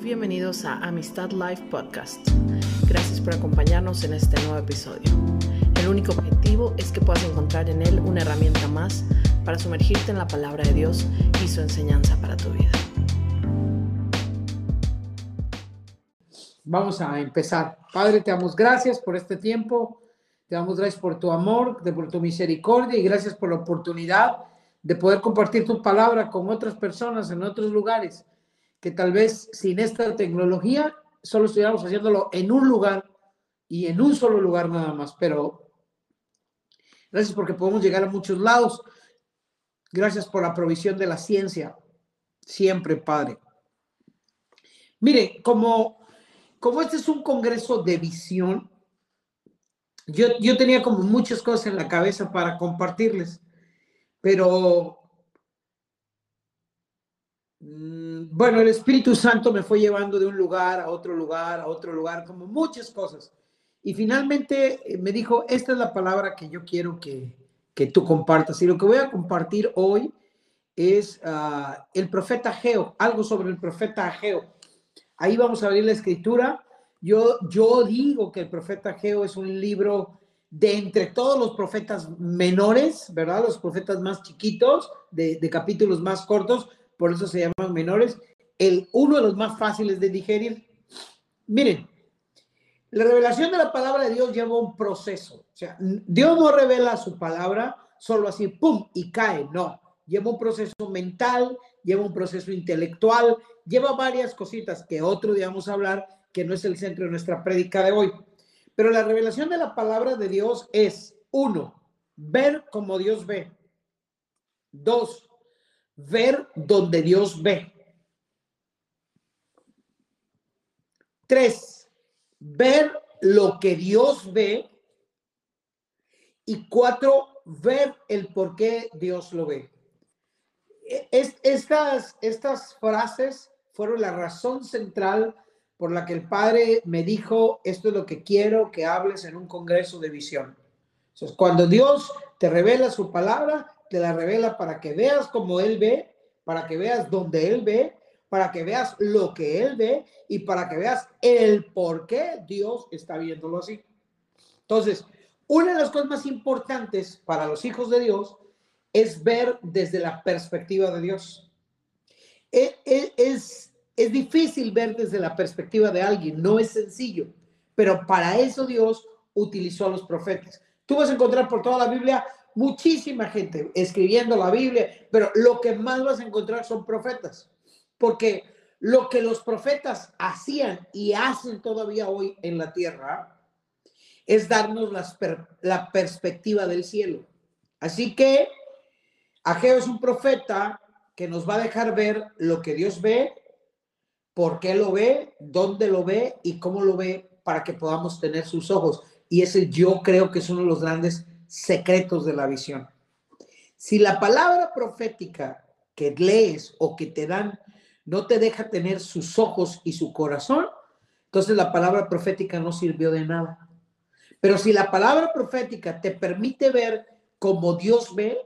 Bienvenidos a Amistad Live Podcast. Gracias por acompañarnos en este nuevo episodio. El único objetivo es que puedas encontrar en él una herramienta más para sumergirte en la palabra de Dios y su enseñanza para tu vida. Vamos a empezar. Padre, te damos gracias por este tiempo. Te damos gracias por tu amor, por tu misericordia y gracias por la oportunidad de poder compartir tu palabra con otras personas en otros lugares que tal vez sin esta tecnología solo estuviéramos haciéndolo en un lugar y en un solo lugar nada más, pero gracias porque podemos llegar a muchos lados. Gracias por la provisión de la ciencia, siempre, Padre. Mire, como, como este es un congreso de visión, yo, yo tenía como muchas cosas en la cabeza para compartirles, pero Mm, bueno, el Espíritu Santo me fue llevando de un lugar a otro lugar, a otro lugar, como muchas cosas. Y finalmente eh, me dijo, esta es la palabra que yo quiero que, que tú compartas. Y lo que voy a compartir hoy es ah, el profeta Ageo, algo sobre el profeta Ageo. Ahí vamos a abrir la escritura. Yo, yo digo que el profeta Ageo es un libro de entre todos los profetas menores, ¿verdad? Los profetas más chiquitos, de, de capítulos más cortos, por eso se llaman menores, el, uno de los más fáciles de digerir. Miren, la revelación de la palabra de Dios lleva un proceso. O sea, Dios no revela su palabra solo así, ¡pum! y cae. No, lleva un proceso mental, lleva un proceso intelectual, lleva varias cositas que otro día vamos a hablar, que no es el centro de nuestra prédica de hoy. Pero la revelación de la palabra de Dios es, uno, ver como Dios ve. Dos, ver donde Dios ve. Tres, ver lo que Dios ve. Y cuatro, ver el por qué Dios lo ve. Es, estas, estas frases fueron la razón central por la que el Padre me dijo, esto es lo que quiero que hables en un congreso de visión. Entonces, cuando Dios te revela su palabra, te la revela para que veas como Él ve, para que veas donde Él ve, para que veas lo que Él ve y para que veas el por qué Dios está viéndolo así. Entonces, una de las cosas más importantes para los hijos de Dios es ver desde la perspectiva de Dios. Es, e, es, es difícil ver desde la perspectiva de alguien, no es sencillo, pero para eso Dios utilizó a los profetas. Tú vas a encontrar por toda la Biblia muchísima gente escribiendo la Biblia, pero lo que más vas a encontrar son profetas, porque lo que los profetas hacían y hacen todavía hoy en la tierra es darnos la perspectiva del cielo. Así que Ageo es un profeta que nos va a dejar ver lo que Dios ve, por qué lo ve, dónde lo ve y cómo lo ve para que podamos tener sus ojos. Y ese yo creo que es uno de los grandes secretos de la visión. Si la palabra profética que lees o que te dan no te deja tener sus ojos y su corazón, entonces la palabra profética no sirvió de nada. Pero si la palabra profética te permite ver como Dios ve,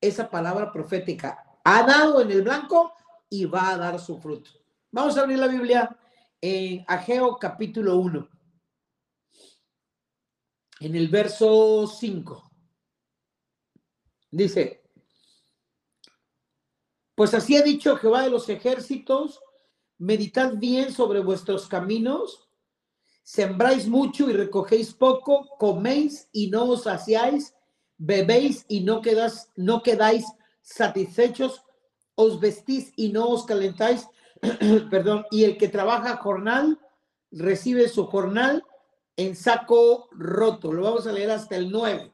esa palabra profética ha dado en el blanco y va a dar su fruto. Vamos a abrir la Biblia en Ageo capítulo 1 en el verso 5. Dice, pues así ha dicho Jehová de los ejércitos, meditad bien sobre vuestros caminos, sembráis mucho y recogéis poco, coméis y no os saciáis, bebéis y no, quedas, no quedáis satisfechos, os vestís y no os calentáis, perdón, y el que trabaja jornal recibe su jornal en saco roto. Lo vamos a leer hasta el 9.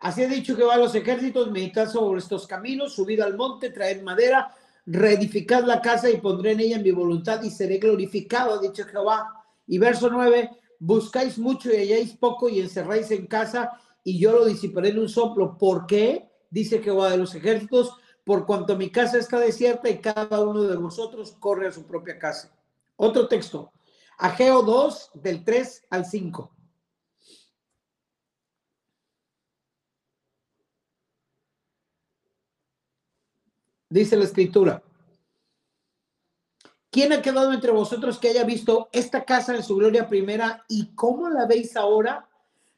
Así ha dicho que va a los ejércitos, meditad sobre estos caminos, subid al monte, traed madera, reedificad la casa y pondré en ella mi voluntad y seré glorificado, ha dicho Jehová. Y verso 9, buscáis mucho y halláis poco y encerráis en casa y yo lo disiparé en un soplo. ¿Por qué? Dice Jehová de los ejércitos, por cuanto mi casa está desierta y cada uno de vosotros corre a su propia casa. Otro texto, Ageo 2, del 3 al 5. Dice la escritura. ¿Quién ha quedado entre vosotros que haya visto esta casa en su gloria primera y cómo la veis ahora?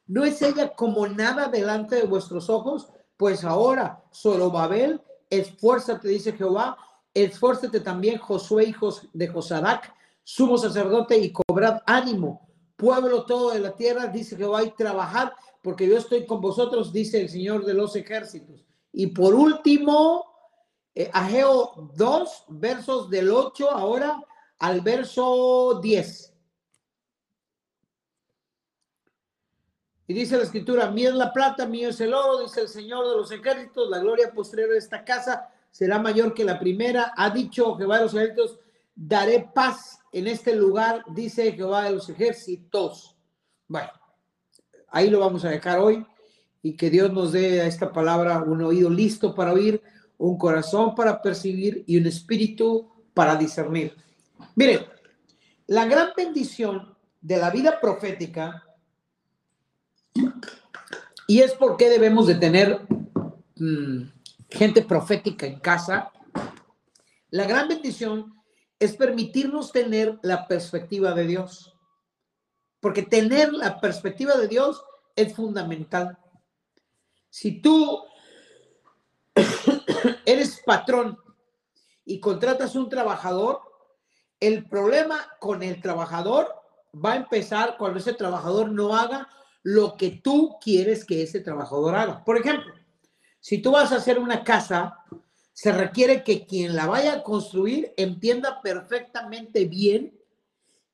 ¿No es ella como nada delante de vuestros ojos? Pues ahora, Zorobabel, esfuérzate, dice Jehová, esfuérzate también, Josué, hijos de Josadac, sumo sacerdote, y cobrad ánimo, pueblo todo de la tierra, dice Jehová, y trabajad, porque yo estoy con vosotros, dice el Señor de los ejércitos. Y por último, eh, Ageo 2, versos del 8 ahora al verso 10. Y dice la escritura, mía es la plata, mío es el oro, dice el Señor de los ejércitos, la gloria posterior de esta casa será mayor que la primera. Ha dicho Jehová de los ejércitos, daré paz en este lugar, dice Jehová de los ejércitos. Bueno, ahí lo vamos a dejar hoy y que Dios nos dé a esta palabra un oído listo para oír, un corazón para percibir y un espíritu para discernir. Miren, la gran bendición de la vida profética y es porque debemos de tener mm, gente profética en casa. La gran bendición es permitirnos tener la perspectiva de Dios. Porque tener la perspectiva de Dios es fundamental. Si tú eres patrón y contratas un trabajador, el problema con el trabajador va a empezar cuando ese trabajador no haga lo que tú quieres que ese trabajador haga. Por ejemplo, si tú vas a hacer una casa, se requiere que quien la vaya a construir entienda perfectamente bien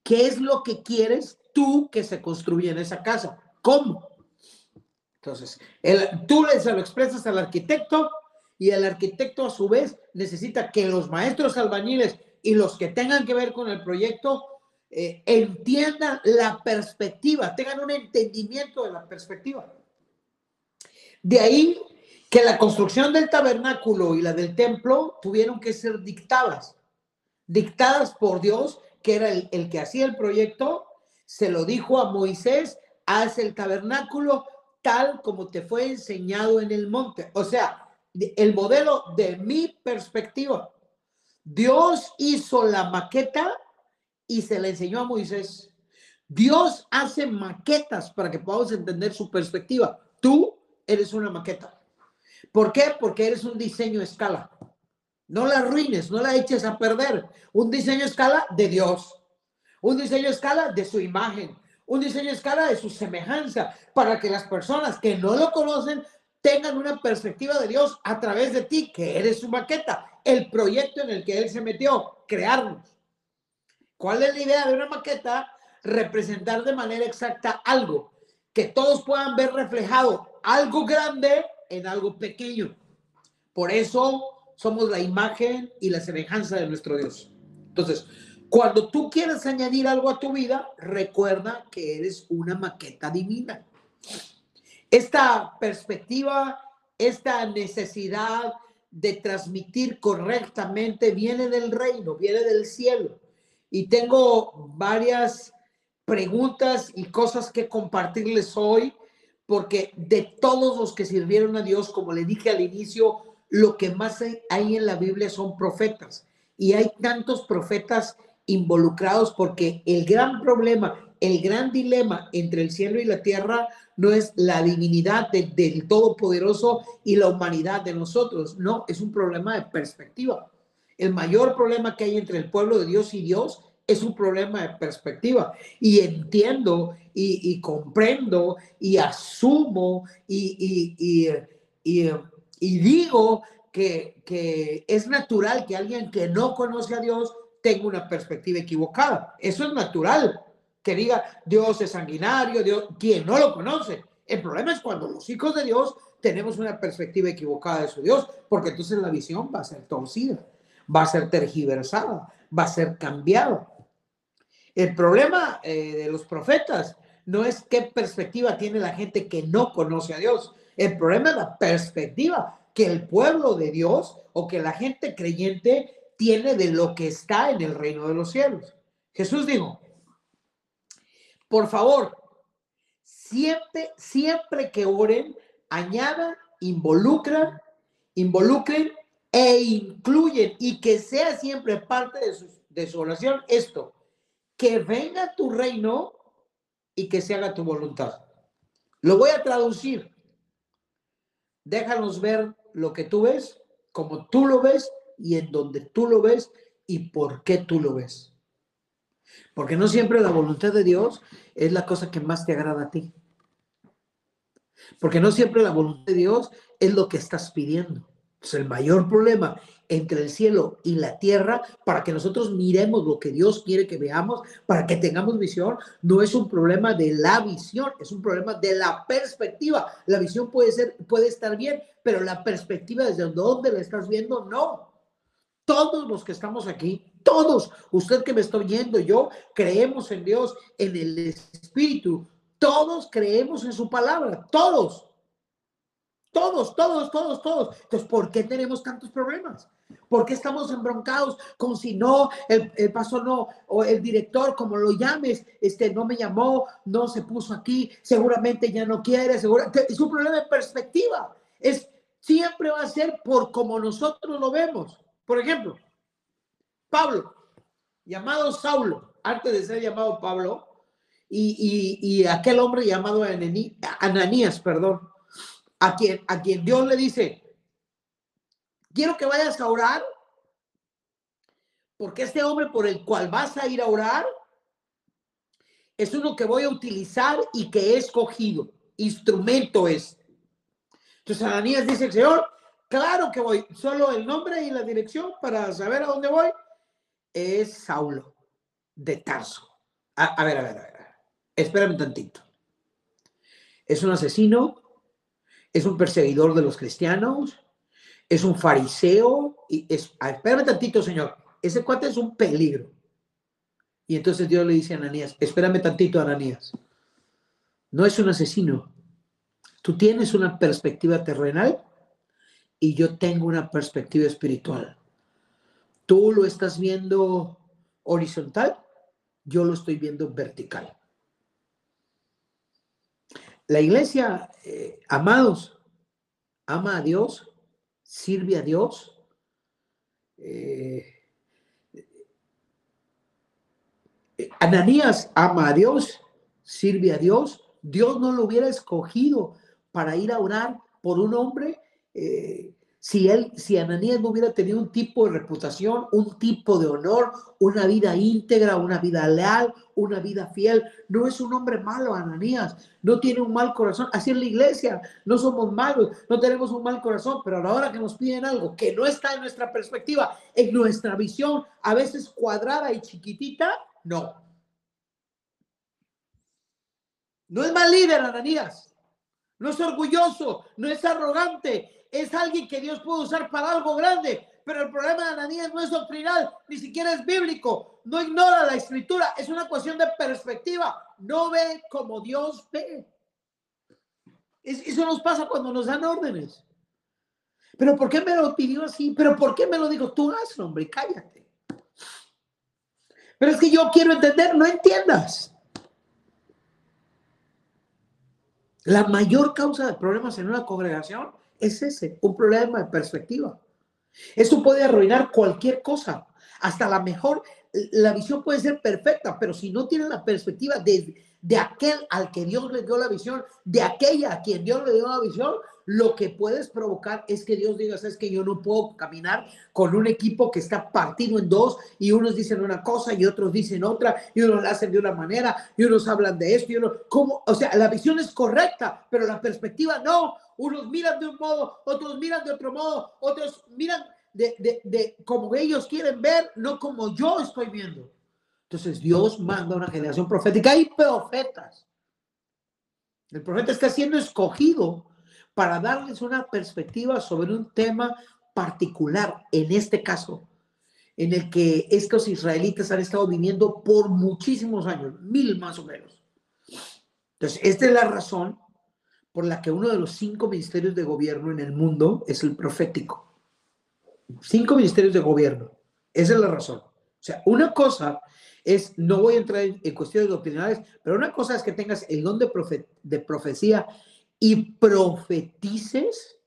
qué es lo que quieres tú que se construya en esa casa. ¿Cómo? Entonces, el, tú se lo expresas al arquitecto y el arquitecto a su vez necesita que los maestros albañiles y los que tengan que ver con el proyecto eh, entiendan la perspectiva, tengan un entendimiento de la perspectiva. De ahí que la construcción del tabernáculo y la del templo tuvieron que ser dictadas, dictadas por Dios, que era el, que hacía el proyecto, se lo dijo a Moisés, haz el tabernáculo tal como te fue enseñado en el monte. O sea, el modelo de mi perspectiva. Dios hizo la maqueta y se le enseñó a Moisés. Dios hace maquetas para que podamos entender su perspectiva. Tú eres una maqueta. ¿Por qué? Porque eres un diseño escala. No la arruines, no la eches a perder. Un diseño escala de Dios. Un diseño escala de su imagen. Un diseño escala de su semejanza. Para que las personas que no lo conocen tengan una perspectiva de Dios a través de ti, que eres su maqueta. El proyecto en el que Él se metió, crearnos. ¿Cuál es la idea de una maqueta? Representar de manera exacta algo, que todos puedan ver reflejado algo grande en algo pequeño. Por eso somos la imagen y la semejanza de nuestro Dios. Entonces, cuando tú quieres añadir algo a tu vida, recuerda que eres una maqueta divina. Esta perspectiva, esta necesidad de transmitir correctamente viene del reino, viene del cielo y tengo varias preguntas y cosas que compartirles hoy, porque de todos los que sirvieron a Dios, como le dije al inicio, lo que más hay en la Biblia son profetas. Y hay tantos profetas involucrados porque el gran problema, el gran dilema entre el cielo y la tierra no es la divinidad del Todopoderoso y la humanidad de nosotros, no, es un problema de perspectiva. El mayor problema que hay entre el pueblo de Dios y Dios es un problema de perspectiva. Y entiendo y, comprendo y asumo y, y digo que, que, es natural que alguien que no conoce a Dios tenga una perspectiva equivocada. Eso es natural. Que diga Dios es sanguinario, Dios, quien no lo conoce. El problema es cuando los hijos de Dios tenemos una perspectiva equivocada de su Dios, porque entonces la visión va a ser torcida va a ser tergiversada, va a ser cambiada. El problema eh, de los profetas no es qué perspectiva tiene la gente que no conoce a Dios. El problema es la perspectiva que el pueblo de Dios o que la gente creyente tiene de lo que está en el reino de los cielos. Jesús dijo, por favor, siempre, siempre que oren, añadan, involucran, involucren e incluyen y que sea siempre parte de sus, de su oración esto, que venga tu reino y que se haga tu voluntad. Lo voy a traducir. Déjanos ver lo que tú ves, como tú lo ves y en donde tú lo ves y por qué tú lo ves. Porque no siempre la voluntad de Dios es la cosa que más te agrada a ti. Porque no siempre la voluntad de Dios es lo que estás pidiendo. Es el mayor problema entre el cielo y la tierra para que nosotros miremos lo que Dios quiere que veamos, para que tengamos visión, no es un problema de la visión, es un problema de la perspectiva. La visión puede ser puede estar bien, pero la perspectiva desde donde la estás viendo no. Todos los que estamos aquí, todos, usted que me está oyendo, yo creemos en Dios, en el Espíritu, todos creemos en su palabra, todos. Todos, todos, todos, todos. Entonces, ¿por qué tenemos tantos problemas? ¿Por qué estamos embroncados con si no, el, el no, o el director, como lo llames, este, no me llamó, no se puso aquí, seguramente ya no quiere, seguramente, es un problema de perspectiva. Es, siempre va a ser por como nosotros lo vemos. Por ejemplo, Pablo, llamado Saulo, antes de ser llamado Pablo, y, y aquel hombre llamado Ananías, perdón, a quien, a quien Dios le dice, quiero que vayas a orar, porque este hombre por el cual vas a ir a orar es uno que voy a utilizar y que he escogido, instrumento es. Entonces Ananías dice, Señor, claro que voy, solo el nombre y la dirección para saber a dónde voy es Saulo de Tarso. A, a ver, a ver, a ver, espérame un tantito. Es un asesino, es un perseguidor de los cristianos, es un fariseo, y es, espérame tantito, señor, ese cuate es un peligro. Y entonces Dios le dice a Ananías, espérame tantito, Ananías, no es un asesino, tú tienes una perspectiva terrenal y yo tengo una perspectiva espiritual. Tú lo estás viendo horizontal, yo lo estoy viendo vertical. La iglesia, eh, amados, ama a Dios, sirve a Dios. Eh, Ananías ama a Dios, sirve a Dios. Dios no lo hubiera escogido para ir a orar por un hombre eh, si él, si Ananías no hubiera tenido un tipo de reputación, un tipo de honor, una vida íntegra, una vida leal, una vida fiel, no es un hombre malo, Ananías, no tiene un mal corazón. Así es la iglesia, no somos malos, no tenemos un mal corazón, pero a la hora que nos piden algo que no está en nuestra perspectiva, en nuestra visión, a veces cuadrada y chiquitita, no. No es mal líder, Ananías. No es orgulloso, no es arrogante, es alguien que Dios puede usar para algo grande. Pero el problema de Ananías no es doctrinal, ni siquiera es bíblico. No ignora la escritura, es una cuestión de perspectiva. No ve como Dios ve. eso nos pasa cuando nos dan órdenes. Pero ¿por qué me lo pidió así? ¿Pero por qué me lo dijo? Tú hazlo, hombre, cállate. Pero es que yo quiero entender, no entiendas. La mayor causa de problemas en una congregación es ese, un problema de perspectiva. Eso puede arruinar cualquier cosa, hasta la mejor, la visión puede ser perfecta, pero si no tiene la perspectiva de, de aquel al que Dios le dio la visión, de aquella a quien Dios le dio la visión, lo que puedes provocar es que Dios diga, es que yo no puedo caminar con un equipo que está partido en dos y unos dicen una cosa y otros dicen otra y unos la hacen de una manera y unos hablan de esto y uno, ¿cómo? O sea, la visión es correcta, pero la perspectiva no. Unos miran de un modo, otros miran de otro modo, otros miran de, de, de como ellos quieren ver, no como yo estoy viendo. Entonces Dios manda una generación profética y profetas. El profeta está siendo escogido para darles una perspectiva sobre un tema particular, en este caso, en el que estos israelitas han estado viviendo por muchísimos años, mil más o menos. Entonces, esta es la razón por la que uno de los cinco ministerios de gobierno en el mundo es el profético. Cinco ministerios de gobierno. Esa es la razón. O sea, una cosa es, no voy a entrar en, cuestiones doctrinales, pero una cosa es que tengas el don de, de profecía y profetices.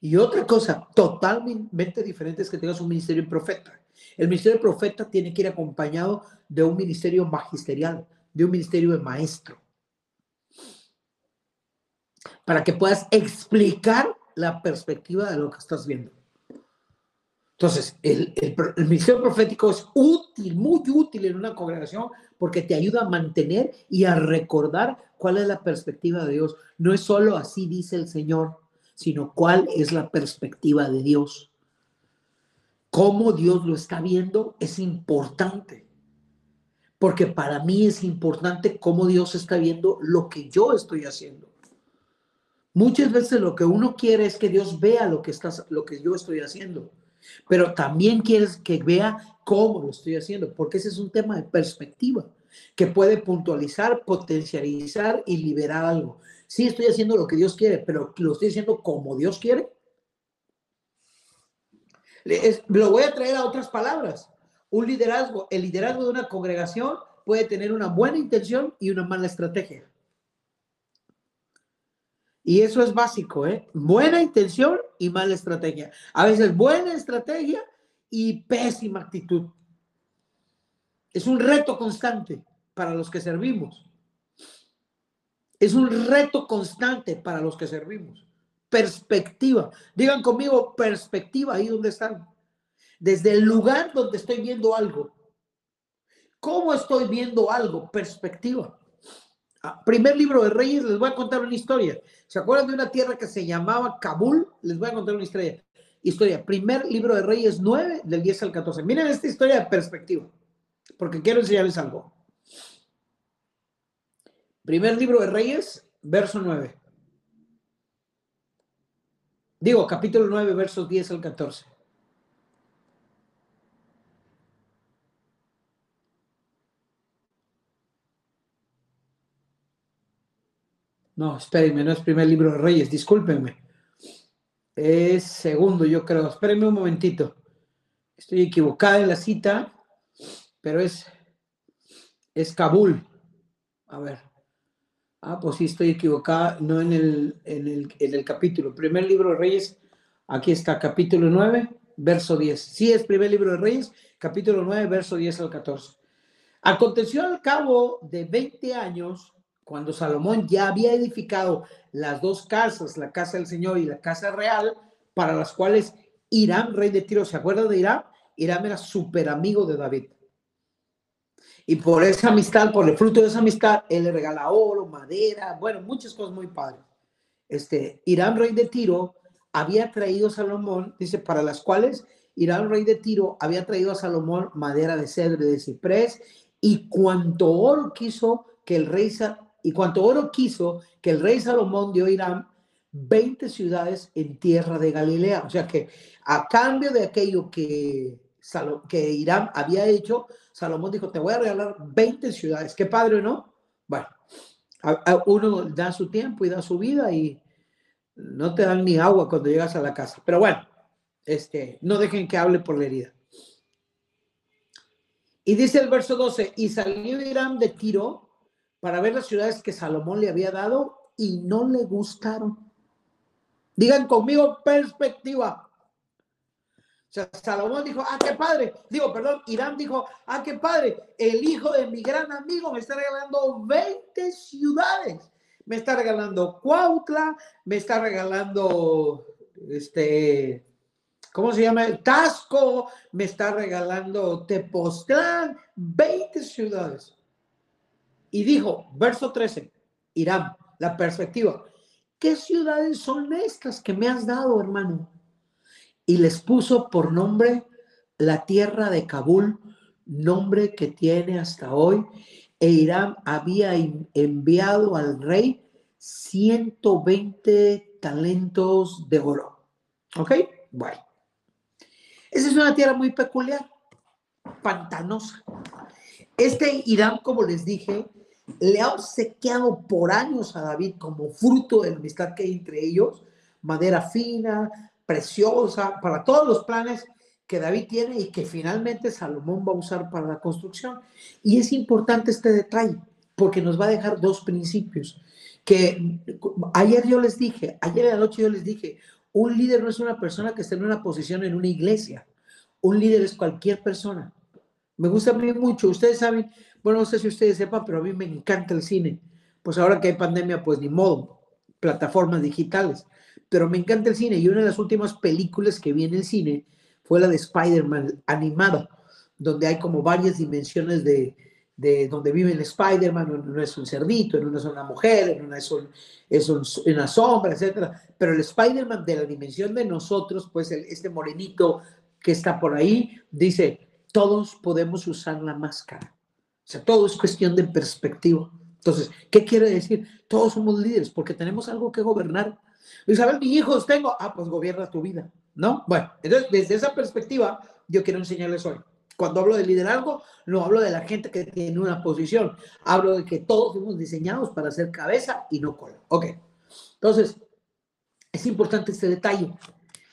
Y otra cosa totalmente diferente es que tengas un ministerio profeta. El ministerio profeta tiene que ir acompañado de un ministerio magisterial, de un ministerio de maestro, para que puedas explicar la perspectiva de lo que estás viendo. Entonces, el, el, ministerio profético es útil, muy útil en una congregación porque te ayuda a mantener y a recordar cuál es la perspectiva de Dios. No es solo así dice el Señor, sino cuál es la perspectiva de Dios. Cómo Dios lo está viendo es importante. Porque para mí es importante cómo Dios está viendo lo que yo estoy haciendo. Muchas veces lo que uno quiere es que Dios vea lo que, estás, lo que yo estoy haciendo, pero también quieres que vea cómo lo estoy haciendo, porque ese es un tema de perspectiva que puede puntualizar, potencializar y liberar algo. Sí, estoy haciendo lo que Dios quiere, pero lo estoy haciendo como Dios quiere. lo voy a traer a otras palabras. Un liderazgo, el liderazgo de una congregación puede tener una buena intención y una mala estrategia. Y eso es básico, ¿eh? Buena intención y mala estrategia. A veces buena estrategia y pésima actitud. Es un reto constante para los que servimos. Es un reto constante para los que servimos. Perspectiva. Digan conmigo perspectiva ahí donde están. Desde el lugar donde estoy viendo algo. ¿Cómo estoy viendo algo? Perspectiva. Ah, primer libro de Reyes, les voy a contar una historia. ¿Se acuerdan de una tierra que se llamaba Kabul? Les voy a contar una historia. Historia. Primer libro de Reyes 9, del 10 al 14. Miren esta historia de perspectiva, porque quiero enseñarles algo. Primer libro de Reyes, verso 9. Digo, capítulo 9, versos 10 al 14. No, espérenme, no es primer libro de Reyes, discúlpenme. Es segundo, yo creo. Espérenme un momentito. Estoy equivocada en la cita, pero es, es Kabul. A ver. Ah, pues sí, estoy equivocada, no en el, en el, en el capítulo. Primer libro de Reyes, aquí está, capítulo 9, verso 10. Sí, es primer libro de Reyes, capítulo 9, verso 10 al 14. Aconteció al cabo de 20 años cuando Salomón ya había edificado las dos casas, la casa del Señor y la casa real, para las cuales Irán, rey de Tiro, ¿se acuerda de Irán? Irán era súper amigo de David. Y por esa amistad, por el fruto de esa amistad, él le regala oro, madera, bueno, muchas cosas muy padres. Este, Irán, rey de Tiro, había traído a Salomón, dice, para las cuales Irán, rey de Tiro, había traído a Salomón madera de cedro, de ciprés, y cuanto oro quiso que el rey y cuanto oro quiso que el rey Salomón dio a Irán 20 ciudades en tierra de Galilea. O sea que a cambio de aquello que, que Irán había hecho, Salomón dijo, te voy a regalar 20 ciudades. Qué padre, ¿no? Bueno, uno da su tiempo y da su vida y no te dan ni agua cuando llegas a la casa. Pero bueno, este, no dejen que hable por la herida. Y dice el verso 12, y salió Irán de Tiro para ver las ciudades que Salomón le había dado y no le gustaron. Digan conmigo perspectiva. Salomón dijo, ah, qué padre. Digo, perdón, Irán dijo, ah, qué padre. El hijo de mi gran amigo me está regalando 20 ciudades. Me está regalando Cuautla, me está regalando, este, ¿cómo se llama? Tasco, me está regalando Tepoztlán, 20 ciudades. Y dijo, verso 13, Irán, la perspectiva, ¿qué ciudades son estas que me has dado, hermano? Y les puso por nombre la tierra de Kabul, nombre que tiene hasta hoy. E Irán había enviado al rey 120 talentos de oro. ¿Ok? Bueno. Esa es una tierra muy peculiar, pantanosa. Este Irán, como les dije, le ha obsequiado por años a David como fruto de la amistad que hay entre ellos, madera fina, preciosa, para todos los planes que David tiene y que finalmente Salomón va a usar para la construcción. Y es importante este detalle, porque nos va a dejar dos principios. Que ayer yo les dije, ayer en la noche yo les dije, un líder no es una persona que está en una posición en una iglesia. Un líder es cualquier persona. Me gusta a mí mucho. Ustedes saben, bueno, no sé si ustedes sepan, pero a mí me encanta el cine. Pues ahora que hay pandemia, pues ni modo, plataformas digitales. Pero me encanta el cine y una de las últimas películas que vi en el cine fue la de Spider-Man animada, donde hay como varias dimensiones de, de donde vive el Spider-Man, en uno es un cerdito, en una es una mujer, en una es, es una sombra, etc. Pero el Spider-Man de la dimensión de nosotros, pues este morenito que está por ahí, dice, todos podemos usar la máscara. O sea, todo es cuestión de perspectiva. Entonces, ¿qué quiere decir? Todos somos líderes porque tenemos algo que gobernar. Isabel, mis hijos tengo. Ah, pues gobierna tu vida, ¿no? Bueno, entonces, desde esa perspectiva, yo quiero enseñarles hoy. Cuando hablo de liderazgo, no hablo de la gente que tiene una posición. Hablo de que todos fuimos diseñados para ser cabeza y no cola. Ok. Entonces, es importante este detalle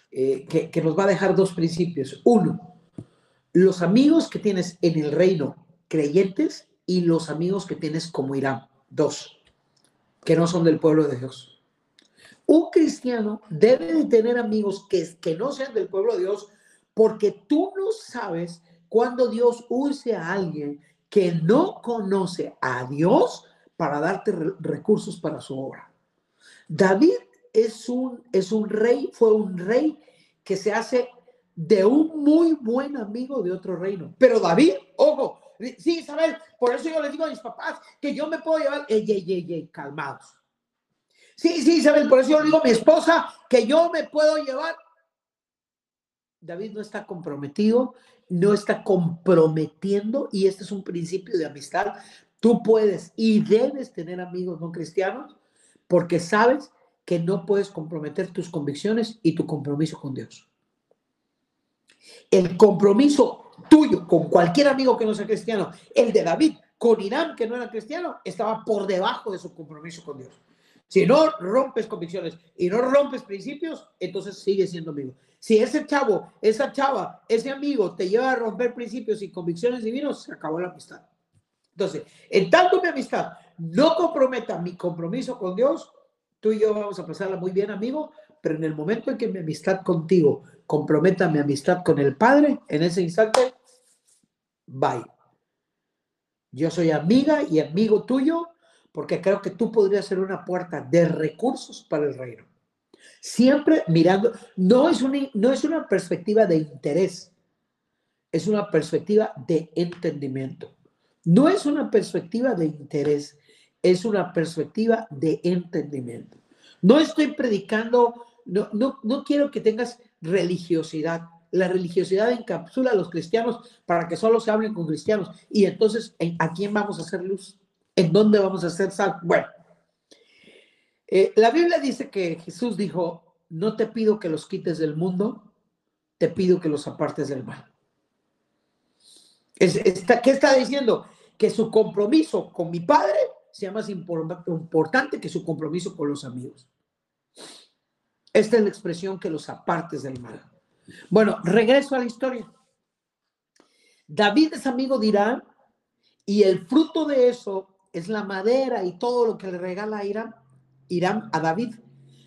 eh, que, que nos va a dejar dos principios. Uno, los amigos que tienes en el reino creyentes y los amigos que tienes como Irán. Dos, que no son del pueblo de Dios. Un cristiano debe de tener amigos que, que no sean del pueblo de Dios porque tú no sabes cuando Dios use a alguien que no conoce a Dios para darte recursos para su obra. David es un, es un rey, fue un rey que se hace de un muy buen amigo de otro reino. Pero David, ojo, sí, Isabel, por eso yo les digo a mis papás que yo me puedo llevar, ey, ey, ey, ey, calmados. Sí, sí, Isabel, por eso yo digo a mi esposa que yo me puedo llevar. David no está comprometido no está comprometiendo y este es un principio de amistad. Tú puedes y debes tener amigos no cristianos porque sabes que no puedes comprometer tus convicciones y tu compromiso con Dios. El compromiso tuyo con cualquier amigo que no sea cristiano, el de David con Irán que no era cristiano, estaba por debajo de su compromiso con Dios. Si no rompes convicciones y no rompes principios, entonces sigue siendo amigo. Si ese chavo, esa chava, ese amigo te lleva a romper principios y convicciones divinos, se acabó la amistad. Entonces, en tanto mi amistad no comprometa mi compromiso con Dios, tú y yo vamos a pasarla muy bien, amigo, pero en el momento en que mi amistad contigo comprometa mi amistad con el Padre, en ese instante, bye. Yo soy amiga y amigo tuyo porque creo que tú podrías ser una puerta de recursos para el reino. Siempre mirando, no es, una, no es una perspectiva de interés, es una perspectiva de entendimiento. No es una perspectiva de interés, es una perspectiva de entendimiento. No estoy predicando, no, no, no quiero que tengas religiosidad. La religiosidad encapsula a los cristianos para que solo se hablen con cristianos. Y entonces, ¿a quién vamos a hacer luz? ¿En dónde vamos a hacer sal? Bueno, eh, la Biblia dice que Jesús dijo, no te pido que los quites del mundo, te pido que los apartes del mal. ¿Qué está diciendo? Que su compromiso con mi Padre sea más importante que su compromiso con los amigos. Esta es la expresión que los apartes del mal. Bueno, regreso a la historia. David es amigo de Irán y el fruto de eso es la madera y todo lo que le regala Irán, Irán a David.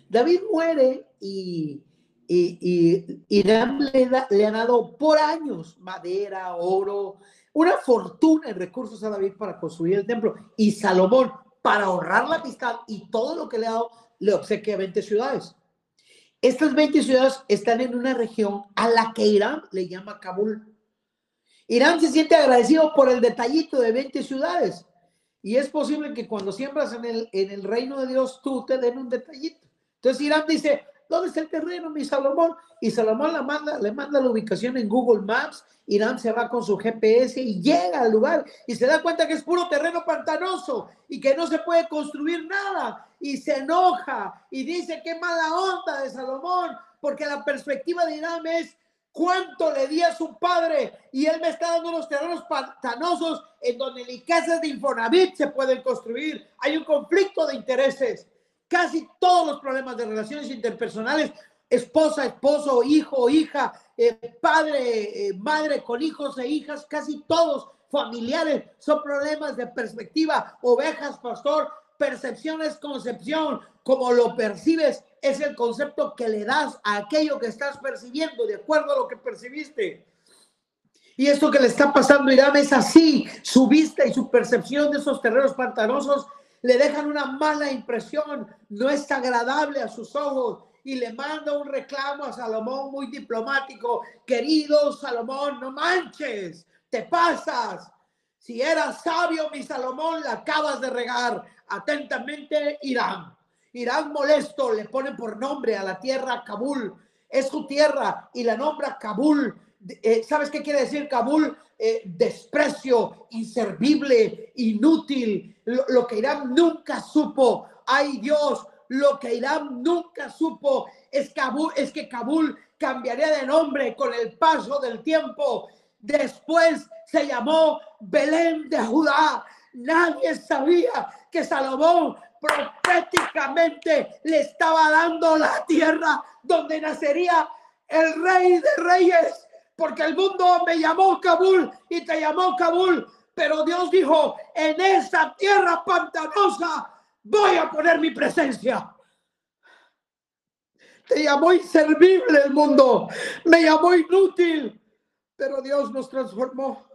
David muere y, y, Irán le, le ha dado por años madera, oro, una fortuna en recursos a David para construir el templo. Y Salomón, para ahorrar la amistad y todo lo que le ha dado, le obsequia 20 ciudades. Estas 20 ciudades están en una región a la que Irán le llama Kabul. Irán se siente agradecido por el detallito de 20 ciudades. Y es posible que cuando siembras en el, en el reino de Dios, tú te den un detallito. Entonces Irán dice, ¿dónde está el terreno, mi Salomón? Y Salomón la manda, le manda la ubicación en Google Maps. Irán se va con su GPS y llega al lugar y se da cuenta que es puro terreno pantanoso y que no se puede construir nada. Y se enoja y dice, qué mala onda de Salomón, porque la perspectiva de Irán es, cuánto le di a su padre y él me está dando unos terrenos pantanosos en donde ni casas de Infonavit se pueden construir. Hay un conflicto de intereses. Casi todos los problemas de relaciones interpersonales, esposa, esposo, hijo, hija, eh, padre, eh, madre con hijos e hijas, casi todos familiares, son problemas de perspectiva, ovejas, pastor, percepción es concepción, como lo percibes es el concepto que le das a aquello que estás percibiendo de acuerdo a lo que percibiste. Y esto que le está pasando a Irán es así. Su vista y su percepción de esos terrenos pantanosos le dejan una mala impresión. No es agradable a sus ojos. Y le manda un reclamo a Salomón muy diplomático. Querido Salomón, no manches, te pasas. Si eras sabio, mi Salomón, la acabas de regar. Atentamente, Irán. Irán molesto le pone por nombre a la tierra Kabul. Es su tierra y la nombra Kabul. Eh, ¿Sabes qué quiere decir Kabul? Eh, desprecio, inservible, inútil. Lo, que Irán nunca supo. Ay Dios, lo que Irán nunca supo es, Kabul, es que Kabul cambiaría de nombre con el paso del tiempo. Después se llamó Belén de Judá. Nadie sabía que Salomón proféticamente le estaba dando la tierra donde nacería el rey de reyes, porque el mundo me llamó Kabul y te llamó Kabul, pero Dios dijo, en esa tierra pantanosa voy a poner mi presencia. Te llamó inservible el mundo, me llamó inútil, pero Dios nos transformó.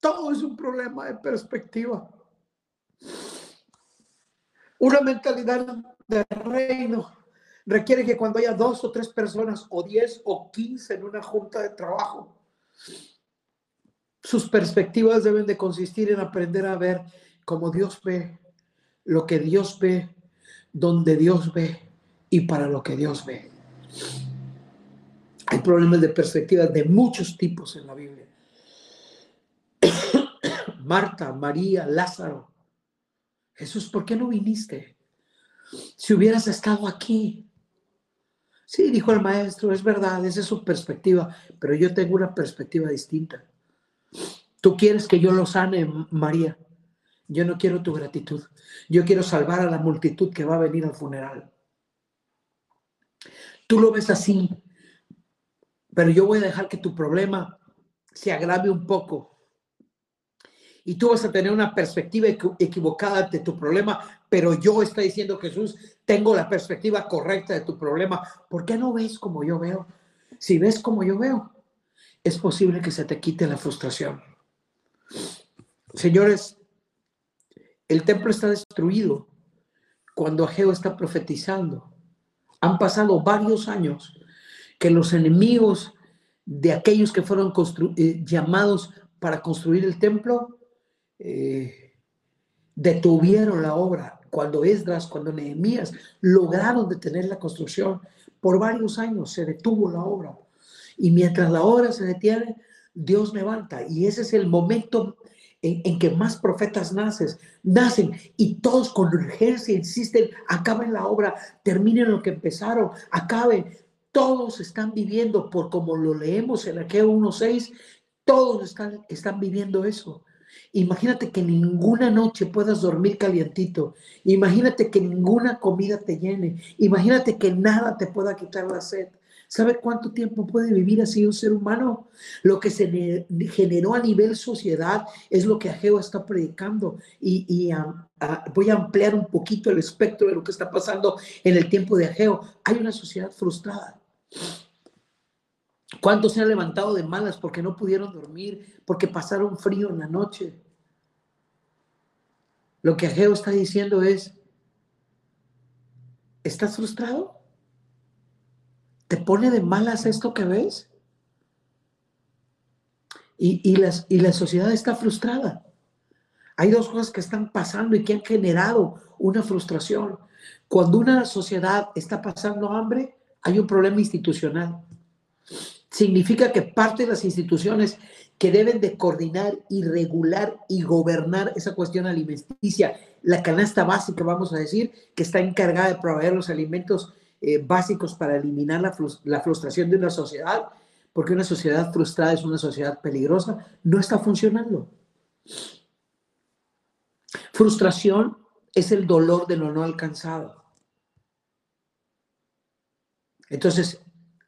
Todo es un problema de perspectiva. Una mentalidad de reino requiere que cuando haya dos o tres personas, o diez o quince en una junta de trabajo, sus perspectivas deben de consistir en aprender a ver como Dios ve, lo que Dios ve, donde Dios ve y para lo que Dios ve. Hay problemas de perspectiva de muchos tipos en la Biblia. Marta, María, Lázaro. Jesús, ¿por qué no viniste? Si hubieras estado aquí. Sí, dijo el maestro, es verdad, esa es su perspectiva, pero yo tengo una perspectiva distinta. Tú quieres que yo lo sane, María. Yo no quiero tu gratitud. Yo quiero salvar a la multitud que va a venir al funeral. Tú lo ves así, pero yo voy a dejar que tu problema se agrave un poco y tú vas a tener una perspectiva equivocada de tu problema, pero yo está diciendo Jesús, tengo la perspectiva correcta de tu problema. ¿Por qué no ves como yo veo? Si ves como yo veo, es posible que se te quite la frustración. Señores, el templo está destruido cuando Ageo está profetizando. Han pasado varios años que los enemigos de aquellos que fueron eh, llamados para construir el templo eh, detuvieron la obra. Cuando Esdras, cuando Nehemías lograron detener la construcción, por varios años se detuvo la obra. Y mientras la obra se detiene, Dios levanta. Y ese es el momento en, que más profetas naces, nacen y todos con urgencia insisten, acaben la obra, terminen lo que empezaron, acaben. Todos están viviendo, por como lo leemos en Aqueo 1.6, todos están, están viviendo eso. Imagínate que ninguna noche puedas dormir calientito. Imagínate que ninguna comida te llene. Imagínate que nada te pueda quitar la sed. ¿Sabe cuánto tiempo puede vivir así un ser humano? Lo que se generó a nivel sociedad es lo que Ageo está predicando. Y, voy a ampliar un poquito el espectro de lo que está pasando en el tiempo de Ageo. Hay una sociedad frustrada. ¿Cuántos se han levantado de malas porque no pudieron dormir, porque pasaron frío en la noche? Lo que Ageo está diciendo es, ¿estás frustrado? ¿Te pone de malas esto que ves? Y, y, y la sociedad está frustrada. Hay dos cosas que están pasando y que han generado una frustración. Cuando una sociedad está pasando hambre, hay un problema institucional significa que parte de las instituciones que deben de coordinar y regular y gobernar esa cuestión alimenticia, la canasta básica, vamos a decir, que está encargada de proveer los alimentos eh, básicos para eliminar la, la frustración de una sociedad, porque una sociedad frustrada es una sociedad peligrosa, no está funcionando. Frustración es el dolor de lo no alcanzado. Entonces,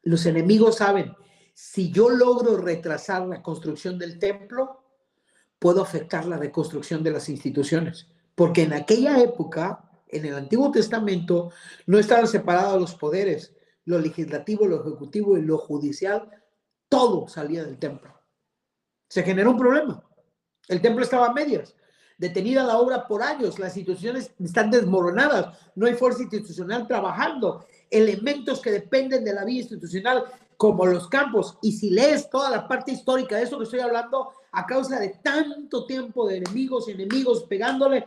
los enemigos saben si yo logro retrasar la construcción del templo, puedo afectar la reconstrucción de las instituciones. Porque en aquella época, en el Antiguo Testamento, no estaban separados los poderes, lo legislativo, lo ejecutivo y lo judicial todo salía del templo. Se generó un problema. El templo estaba a medias, detenida la obra por años, las instituciones están desmoronadas, no hay fuerza institucional trabajando, elementos que dependen de la vida institucional como los campos. Y si lees toda la parte histórica de eso que estoy hablando, a causa de tanto tiempo de enemigos, enemigos pegándole,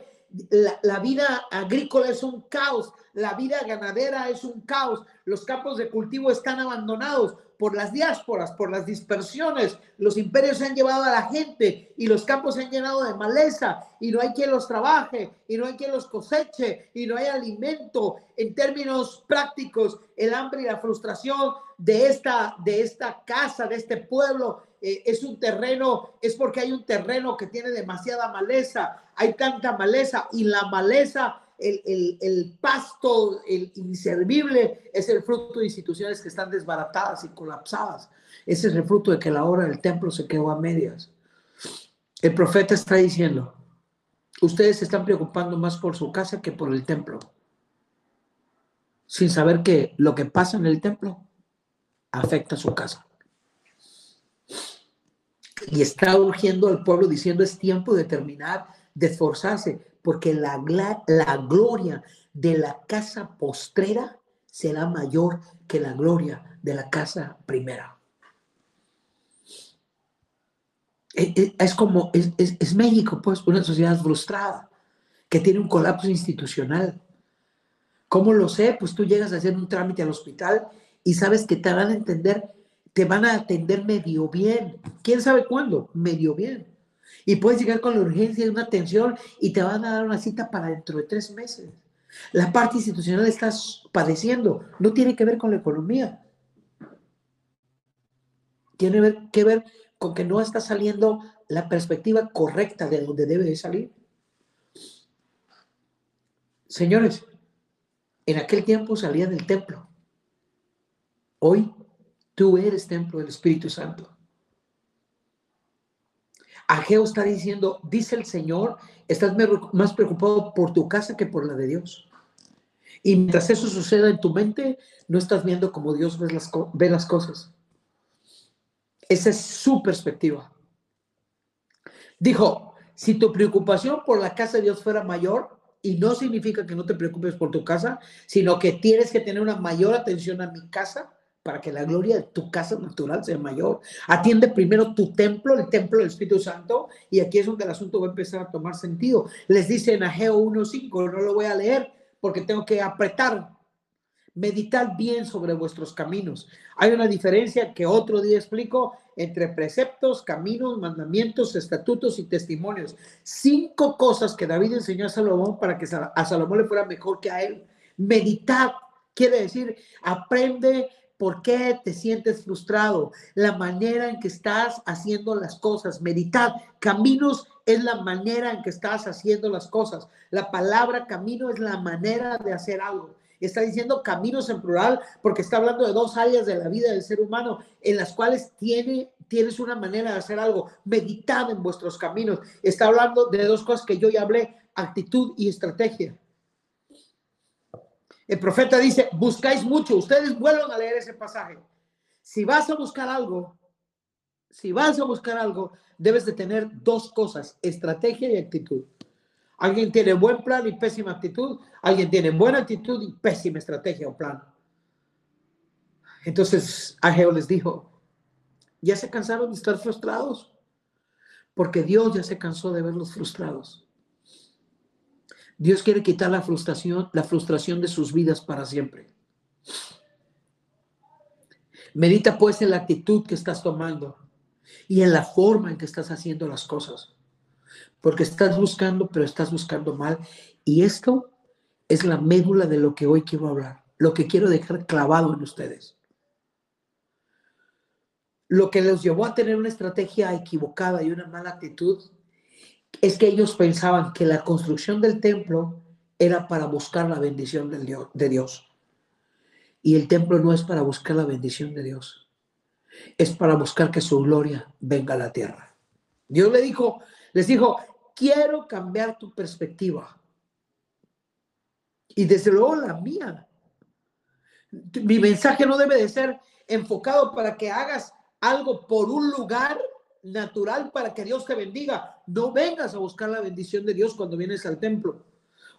la, la, vida agrícola es un caos, la vida ganadera es un caos, los campos de cultivo están abandonados por las diásporas, por las dispersiones, los imperios se han llevado a la gente y los campos se han llenado de maleza. Y no hay quien los trabaje y no hay quien los coseche y no hay alimento. En términos prácticos, el hambre y la frustración de esta, de esta casa, de este pueblo, eh, es un terreno, es porque hay un terreno que tiene demasiada maleza, hay tanta maleza y la maleza, el, el, pasto, el inservible, es el fruto de instituciones que están desbaratadas y colapsadas. Ese es el fruto de que la obra del templo se quedó a medias. El profeta está diciendo, ustedes se están preocupando más por su casa que por el templo, sin saber que lo que pasa en el templo afecta a su casa y está urgiendo al pueblo diciendo es tiempo de terminar, de esforzarse, porque la, la gloria de la casa postrera será mayor que la gloria de la casa primera. E, e, es como, es, es, México, pues, una sociedad frustrada, que tiene un colapso institucional. ¿Cómo lo sé? Pues tú llegas a hacer un trámite al hospital y sabes que te van a entender te van a atender medio bien. ¿Quién sabe cuándo? Medio bien. Y puedes llegar con la urgencia de una atención y te van a dar una cita para dentro de tres meses. La parte institucional estás padeciendo. No tiene que ver con la economía. Tiene que ver con que no está saliendo la perspectiva correcta de donde debe de salir. Señores, en aquel tiempo salía del templo. Hoy Tú eres templo del Espíritu Santo. Ageo está diciendo, dice el Señor, estás más preocupado por tu casa que por la de Dios. Y mientras eso suceda en tu mente, no estás viendo como Dios ve las, ve las cosas. Esa es su perspectiva. Dijo, si tu preocupación por la casa de Dios fuera mayor, y no significa que no te preocupes por tu casa, sino que tienes que tener una mayor atención a mi casa, para que la gloria de tu casa natural sea mayor. Atiende primero tu templo, el templo del Espíritu Santo, y aquí es donde el asunto va a empezar a tomar sentido. Les dice en Ageo 1.5, no lo voy a leer porque tengo que apretar. Meditad bien sobre vuestros caminos. Hay una diferencia que otro día explico entre preceptos, caminos, mandamientos, estatutos y testimonios. Cinco cosas que David enseñó a Salomón para que a Salomón le fuera mejor que a él. Meditad quiere decir, aprende ¿Por qué te sientes frustrado? La manera en que estás haciendo las cosas. Meditad. Caminos es la manera en que estás haciendo las cosas. La palabra camino es la manera de hacer algo. Está diciendo caminos en plural porque está hablando de dos áreas de la vida del ser humano en las cuales tiene, tienes una manera de hacer algo. Meditad en vuestros caminos. Está hablando de dos cosas que yo ya hablé, actitud y estrategia. El profeta dice, buscáis mucho. Ustedes vuelvan a leer ese pasaje. Si vas a buscar algo, si vas a buscar algo, debes de tener dos cosas, estrategia y actitud. Alguien tiene buen plan y pésima actitud. Alguien tiene buena actitud y pésima estrategia o plan. Entonces Ageo les dijo, ya se cansaron de estar frustrados, porque Dios ya se cansó de verlos frustrados. Dios quiere quitar la frustración, la frustración de sus vidas para siempre. Medita pues en la actitud que estás tomando y en la forma en que estás haciendo las cosas. Porque estás buscando, pero estás buscando mal. Y esto es la médula de lo que hoy quiero hablar, lo que quiero dejar clavado en ustedes. Lo que los llevó a tener una estrategia equivocada y una mala actitud es que ellos pensaban que la construcción del templo era para buscar la bendición de Dios. Y el templo no es para buscar la bendición de Dios. Es para buscar que su gloria venga a la tierra. Dios le dijo, les dijo, quiero cambiar tu perspectiva. Y desde luego la mía. Mi mensaje no debe de ser enfocado para que hagas algo por un lugar natural para que Dios te bendiga. No vengas a buscar la bendición de Dios cuando vienes al templo.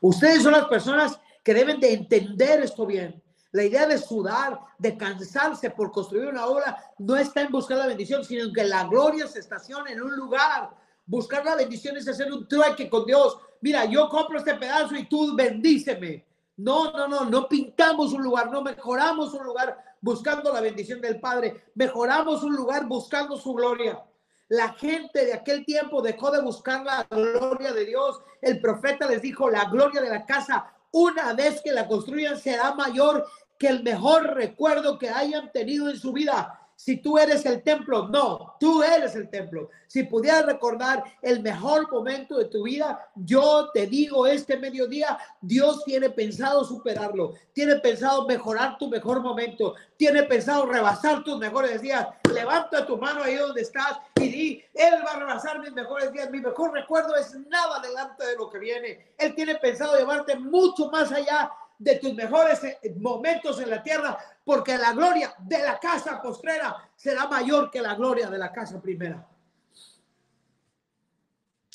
Ustedes son las personas que deben de entender esto bien. La idea de sudar, de cansarse por construir una obra, no está en buscar la bendición, sino que la gloria se estaciona en un lugar. Buscar la bendición es hacer un trueque con Dios. Mira, yo compro este pedazo y tú bendíceme. No, no, no, no pintamos un lugar, no mejoramos un lugar buscando la bendición del Padre, mejoramos un lugar buscando su gloria. La gente de aquel tiempo dejó de buscar la gloria de Dios. El profeta les dijo, la gloria de la casa, una vez que la construyan, será mayor que el mejor recuerdo que hayan tenido en su vida si tú eres el templo, no, tú eres el templo. Si pudieras recordar el mejor momento de tu vida, yo te digo este mediodía, Dios tiene pensado superarlo, tiene pensado mejorar tu mejor momento, tiene pensado rebasar tus mejores días. Levanta tu mano ahí donde estás y di, Él va a rebasar mis mejores días. Mi mejor recuerdo es nada delante de lo que viene. Él tiene pensado llevarte mucho más allá de tus mejores eh, momentos en la tierra, porque la gloria de la casa postrera será mayor que la gloria de la casa primera.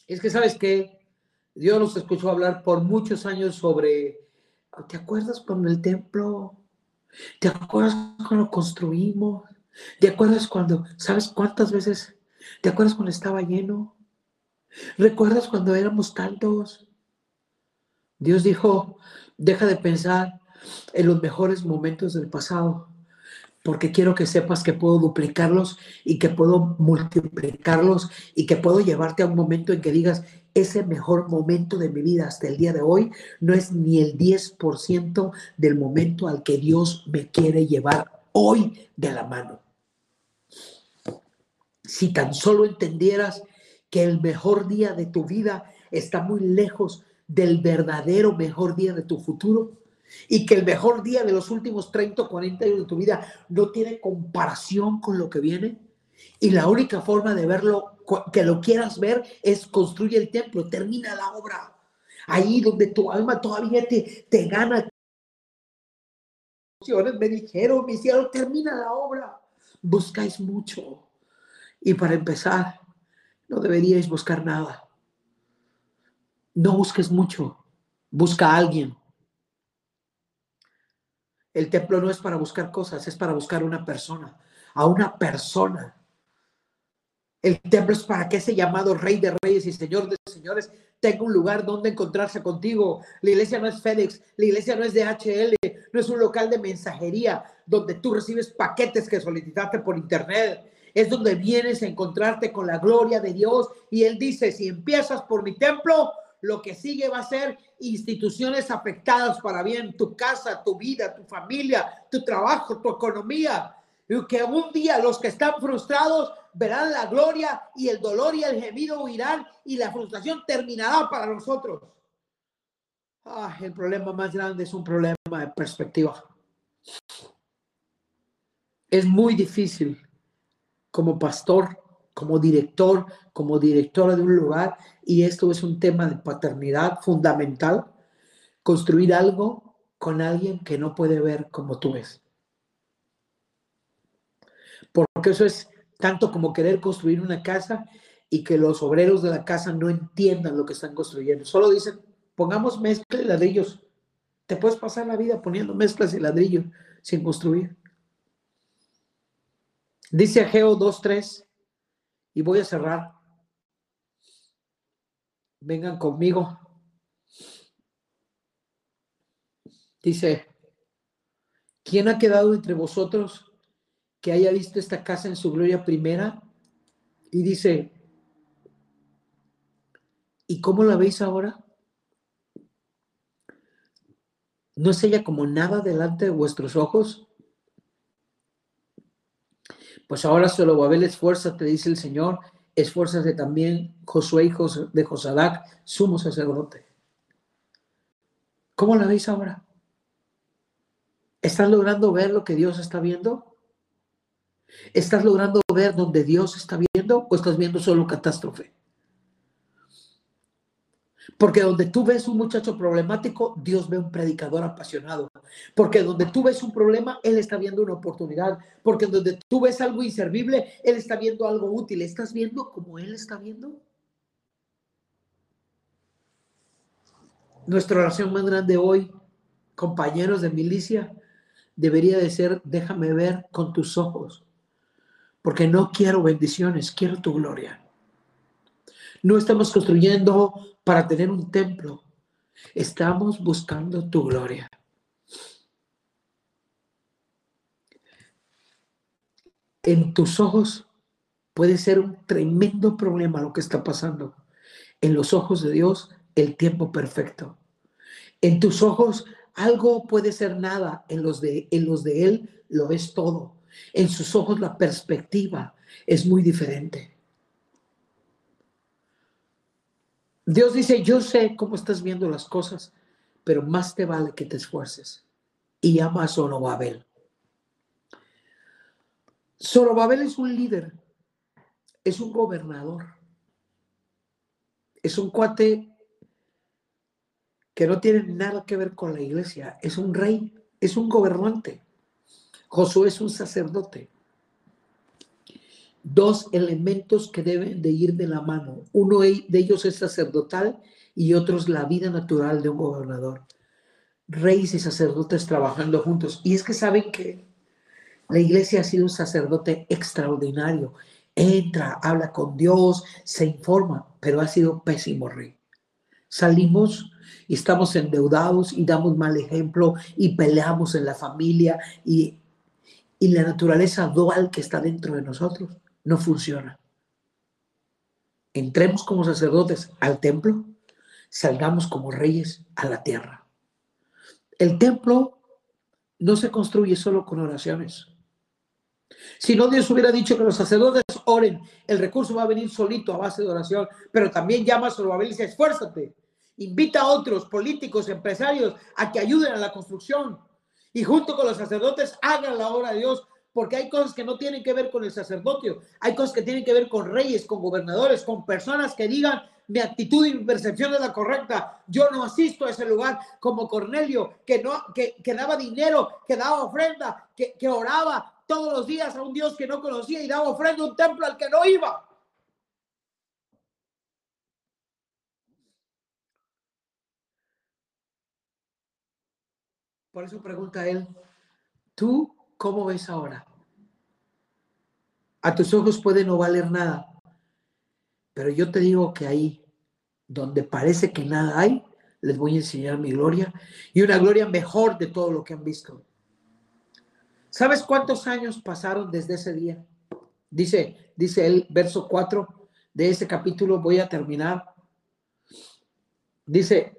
Es que sabes que Dios nos escuchó hablar por muchos años sobre, ¿te acuerdas cuando el templo? ¿Te acuerdas cuando lo construimos? ¿Te acuerdas cuando, sabes cuántas veces? ¿Te acuerdas cuando estaba lleno? ¿Recuerdas cuando éramos tantos? Dios dijo, Deja de pensar en los mejores momentos del pasado, porque quiero que sepas que puedo duplicarlos y que puedo multiplicarlos y que puedo llevarte a un momento en que digas, ese mejor momento de mi vida hasta el día de hoy no es ni el 10% del momento al que Dios me quiere llevar hoy de la mano. Si tan solo entendieras que el mejor día de tu vida está muy lejos del verdadero mejor día de tu futuro y que el mejor día de los últimos 30 o 40 años de tu vida no tiene comparación con lo que viene. Y la única forma de verlo, que lo quieras ver, es construye el templo, termina la obra. Ahí donde tu alma todavía te, te gana. Me dijeron, me hicieron, termina la obra. Buscáis mucho. Y para empezar, no deberíais buscar nada no busques mucho, busca a alguien. El templo no es para buscar cosas, es para buscar una persona, a una persona. El templo es para que ese llamado Rey de Reyes y Señor de Señores tenga un lugar donde encontrarse contigo. La iglesia no es FedEx, la iglesia no es DHL, no es un local de mensajería donde tú recibes paquetes que solicitaste por internet. Es donde vienes a encontrarte con la gloria de Dios. Y Él dice, si empiezas por mi templo, lo que sigue va a ser instituciones afectadas para bien, tu casa, tu vida, tu familia, tu trabajo, tu economía. Y que un día los que están frustrados verán la gloria y el dolor y el gemido huirán y la frustración terminará para nosotros. Ah, el problema más grande es un problema de perspectiva. Es muy difícil como pastor como director, como directora de un lugar, y esto es un tema de paternidad fundamental, construir algo con alguien que no puede ver como tú ves. Porque eso es tanto como querer construir una casa y que los obreros de la casa no entiendan lo que están construyendo. Solo dicen, pongamos mezcla y ladrillos. Te puedes pasar la vida poniendo mezclas y ladrillos sin construir. Dice Ageo 2.3, y voy a cerrar. Vengan conmigo. Dice, ¿quién ha quedado entre vosotros que haya visto esta casa en su gloria primera? Y dice, ¿y cómo la veis ahora? ¿No es ella como nada delante de vuestros ojos? Pues ahora solo Babel te dice el Señor, esfuérzate también Josué, hijo de Josadac, sumo sacerdote. ¿Cómo la veis ahora? ¿Estás logrando ver lo que Dios está viendo? ¿Estás logrando ver donde Dios está viendo o estás viendo solo catástrofe? Porque donde tú ves un muchacho problemático, Dios ve un predicador apasionado. Porque donde tú ves un problema, Él está viendo una oportunidad. Porque donde tú ves algo inservible, Él está viendo algo útil. ¿Estás viendo como Él está viendo? Nuestra oración más grande hoy, compañeros de milicia, debería de ser, déjame ver con tus ojos, porque no quiero bendiciones, quiero tu gloria. No estamos construyendo para tener un templo, estamos buscando tu gloria. En tus ojos puede ser un tremendo problema lo que está pasando. En los ojos de Dios, el tiempo perfecto. En tus ojos algo puede ser nada, en los de, en los de Él lo es todo. En sus ojos la perspectiva es muy diferente. Dios dice, yo sé cómo estás viendo las cosas, pero más te vale que te esfuerces. Y llama a Zorobabel. Zorobabel es un líder, es un gobernador, es un cuate que no tiene nada que ver con la iglesia. Es un rey, es un gobernante. Josué es un sacerdote. Dos elementos que deben de ir de la mano. Uno de ellos es sacerdotal y otro es la vida natural de un gobernador. Reyes y sacerdotes trabajando juntos. Y es que saben que la iglesia ha sido un sacerdote extraordinario. Entra, habla con Dios, se informa, pero ha sido pésimo rey. Salimos y estamos endeudados y damos mal ejemplo y peleamos en la familia y, y la naturaleza dual que está dentro de nosotros no funciona. Entremos como sacerdotes al templo, salgamos como reyes a la tierra. El templo no se construye solo con oraciones. Si no, Dios hubiera dicho que los sacerdotes oren, el recurso va a venir solito a base de oración, pero también llama a Zorobabel y dice, esfuérzate, Invita a otros políticos, empresarios a que ayuden a la construcción y junto con los sacerdotes hagan la obra de Dios, porque hay cosas que no tienen que ver con el sacerdocio, hay cosas que tienen que ver con reyes, con gobernadores, con personas que digan, mi actitud y mi percepción es la correcta. Yo no asisto a ese lugar como Cornelio, que, no, que, daba dinero, que daba ofrenda, que, que oraba todos los días a un Dios que no conocía y daba ofrenda a un templo al que no iba. Por eso pregunta él, ¿tú cómo ves ahora? A tus ojos puede no valer nada, pero yo te digo que ahí, donde parece que nada hay, les voy a enseñar mi gloria y una gloria mejor de todo lo que han visto. ¿Sabes cuántos años pasaron desde ese día? Dice, dice el verso 4 de ese capítulo, voy a terminar. Dice,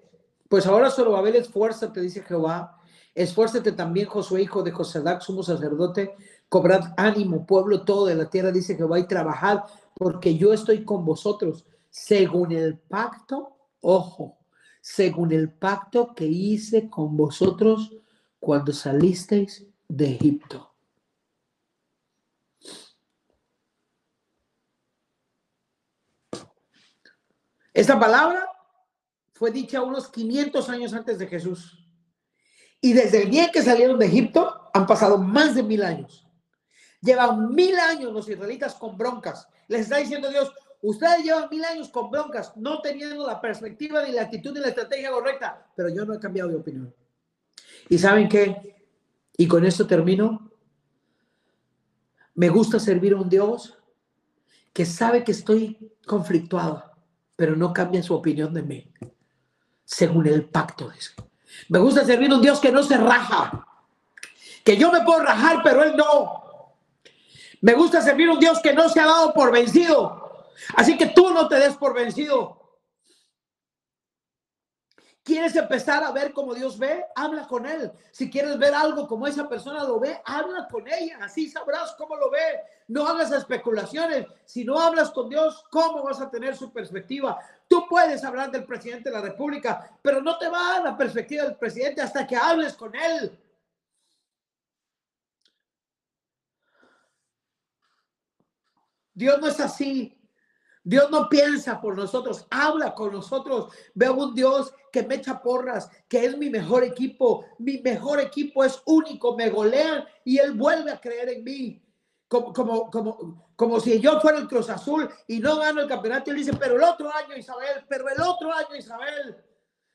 pues ahora solo Babel esfuerza, te dice Jehová, Esfuérzate también, Josué, hijo de Josadac, sumo sacerdote, cobrad ánimo, pueblo todo de la tierra, dice Jehová, y trabajad, porque yo estoy con vosotros, según el pacto, ojo, según el pacto que hice con vosotros cuando salisteis de Egipto. Esta palabra fue dicha unos 500 años antes de Jesús. Y desde el día que salieron de Egipto han pasado más de mil años. Llevan mil años los israelitas con broncas. Les está diciendo Dios, ustedes llevan mil años con broncas, no teniendo la perspectiva, ni la actitud, ni la estrategia correcta, pero yo no he cambiado de opinión. ¿Y saben qué? Y con esto termino. Me gusta servir a un Dios que sabe que estoy conflictuado, pero no cambia su opinión de mí, según el pacto ese. Me gusta servir a un Dios que no se raja. Que yo me puedo rajar, pero Él no. Me gusta servir a un Dios que no se ha dado por vencido. Así que tú no te des por vencido. ¿Quieres empezar a ver cómo Dios ve? Habla con Él. Si quieres ver algo como esa persona lo ve, habla con ella. Así sabrás cómo lo ve. No hagas especulaciones. Si no hablas con Dios, ¿cómo vas a tener su perspectiva? Tú puedes hablar del presidente de la República, pero no te va a la perspectiva del presidente hasta que hables con Él. Dios no es así. Dios no piensa por nosotros, habla con nosotros. Veo un Dios que me echa porras, que es mi mejor equipo. Mi mejor equipo es único, me golean y Él vuelve a creer en mí. Como, como, como, como si yo fuera el Cruz Azul y no gano el campeonato. Y él dice, pero el otro año, Isabel, pero el otro año, Isabel.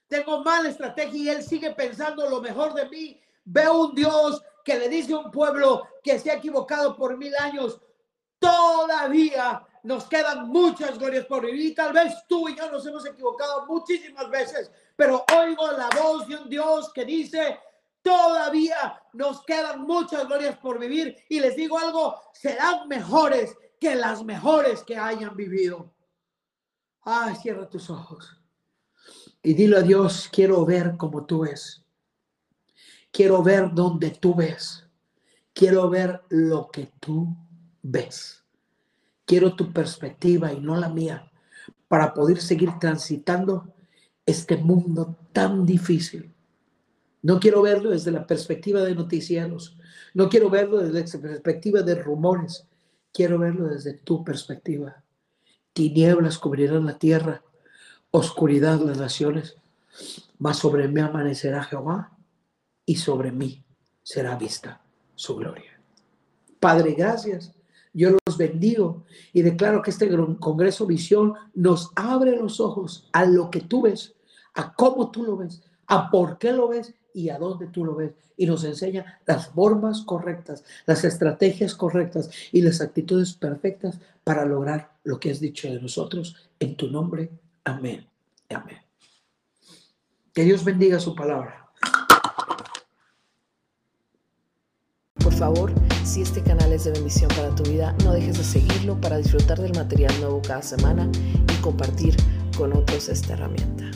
Tengo mala estrategia y Él sigue pensando lo mejor de mí. Veo un Dios que le dice a un pueblo que se ha equivocado por mil años, todavía nos quedan muchas glorias por vivir. Tal vez tú y yo nos hemos equivocado muchísimas veces, pero oigo la voz de un Dios que dice, todavía nos quedan muchas glorias por vivir. Y les digo algo, serán mejores que las mejores que hayan vivido. Ay, cierra tus ojos. Y dile a Dios, quiero ver como tú ves. Quiero ver donde tú ves. Quiero ver lo que tú ves. Quiero tu perspectiva y no la mía para poder seguir transitando este mundo tan difícil. No quiero verlo desde la perspectiva de noticieros. No quiero verlo desde la perspectiva de rumores. Quiero verlo desde tu perspectiva. Tinieblas cubrirán la tierra, oscuridad las naciones, mas sobre mí amanecerá Jehová y sobre mí será vista su gloria. Padre, gracias yo los bendigo y declaro que este Congreso Visión nos abre los ojos a lo que tú ves, a cómo tú lo ves, a por qué lo ves y a dónde tú lo ves. Y nos enseña las formas correctas, las estrategias correctas y las actitudes perfectas para lograr lo que has dicho de nosotros. En tu nombre, amén. Amén. Que Dios bendiga su palabra. Por favor, si este canal es de bendición para tu vida, no dejes de seguirlo para disfrutar del material nuevo cada semana y compartir con otros esta herramienta.